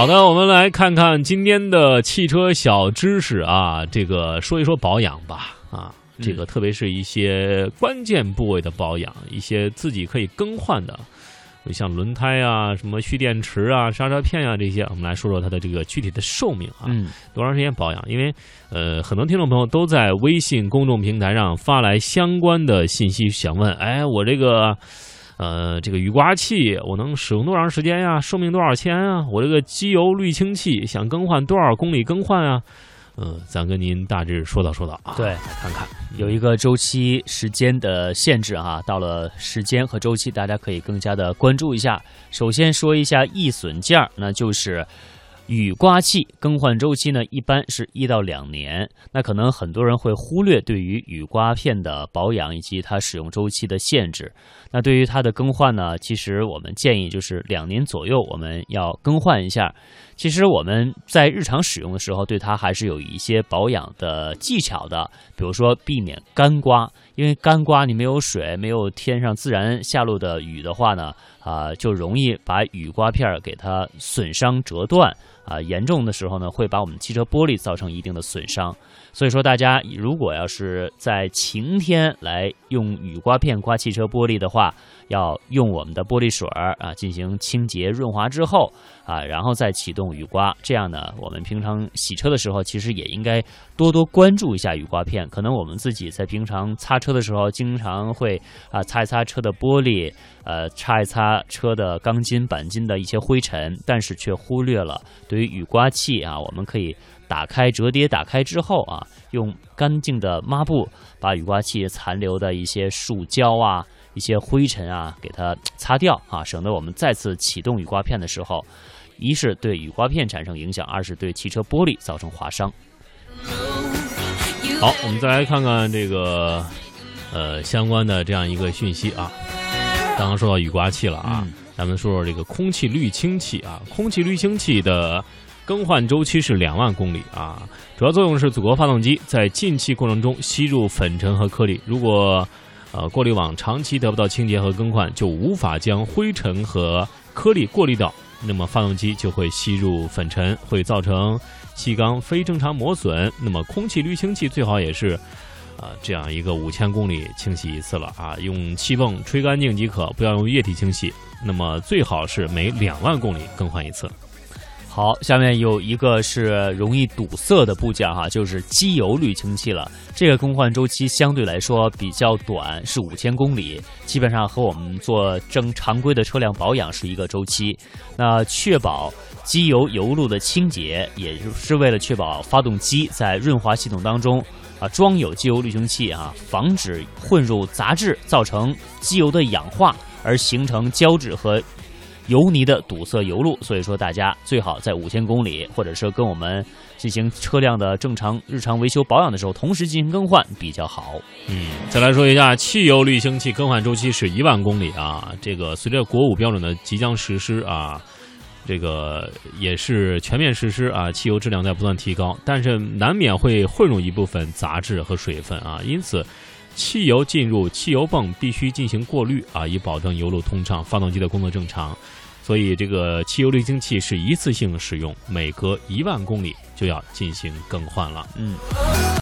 好的，我们来看看今天的汽车小知识啊，这个说一说保养吧啊，这个特别是一些关键部位的保养，一些自己可以更换的，像轮胎啊、什么蓄电池啊、刹车片啊这些，我们来说说它的这个具体的寿命啊，嗯，多长时间保养？因为呃，很多听众朋友都在微信公众平台上发来相关的信息，想问，哎，我这个。呃，这个雨刮器我能使用多长时间呀？寿命多少钱啊？我这个机油滤清器想更换多少公里更换啊？嗯，咱跟您大致说道说道啊。对，看看有一个周期时间的限制哈，到了时间和周期，大家可以更加的关注一下。首先说一下易损件儿，那就是雨刮器更换周期呢，一般是一到两年。那可能很多人会忽略对于雨刮片的保养以及它使用周期的限制。那对于它的更换呢，其实我们建议就是两年左右我们要更换一下。其实我们在日常使用的时候，对它还是有一些保养的技巧的，比如说避免干刮，因为干刮你没有水，没有天上自然下落的雨的话呢，啊，就容易把雨刮片给它损伤折断。啊，严重的时候呢，会把我们汽车玻璃造成一定的损伤。所以说，大家如果要是在晴天来用雨刮片刮汽车玻璃的话，要用我们的玻璃水儿啊进行清洁润滑之后啊，然后再启动雨刮。这样呢，我们平常洗车的时候，其实也应该多多关注一下雨刮片。可能我们自己在平常擦车的时候，经常会啊擦一擦车的玻璃，呃擦一擦车的钢筋钣金的一些灰尘，但是却忽略了对于雨刮器啊，我们可以。打开折叠，打开之后啊，用干净的抹布把雨刮器残留的一些树胶啊、一些灰尘啊给它擦掉啊，省得我们再次启动雨刮片的时候，一是对雨刮片产生影响，二是对汽车玻璃造成划伤。好，我们再来看看这个呃相关的这样一个讯息啊。刚刚说到雨刮器了啊，咱们说说这个空气滤清器啊，空气滤清器的。更换周期是两万公里啊，主要作用是阻隔发动机在进气过程中吸入粉尘和颗粒。如果呃过滤网长期得不到清洁和更换，就无法将灰尘和颗粒过滤掉，那么发动机就会吸入粉尘，会造成气缸非正常磨损。那么空气滤清器最好也是啊这样一个五千公里清洗一次了啊，用气泵吹干净即可，不要用液体清洗。那么最好是每两万公里更换一次。好，下面有一个是容易堵塞的部件哈，就是机油滤清器了。这个更换周期相对来说比较短，是五千公里，基本上和我们做正常规的车辆保养是一个周期。那确保机油油路的清洁，也就是为了确保发动机在润滑系统当中啊装有机油滤清器啊，防止混入杂质造成机油的氧化而形成胶质和。油泥的堵塞油路，所以说大家最好在五千公里，或者是跟我们进行车辆的正常日常维修保养的时候，同时进行更换比较好。嗯，再来说一下汽油滤清器更换周期是一万公里啊。这个随着国五标准的即将实施啊，这个也是全面实施啊，汽油质量在不断提高，但是难免会混入一部分杂质和水分啊，因此。汽油进入汽油泵必须进行过滤啊，以保证油路通畅，发动机的工作正常。所以这个汽油滤清器是一次性使用，每隔一万公里就要进行更换了。嗯。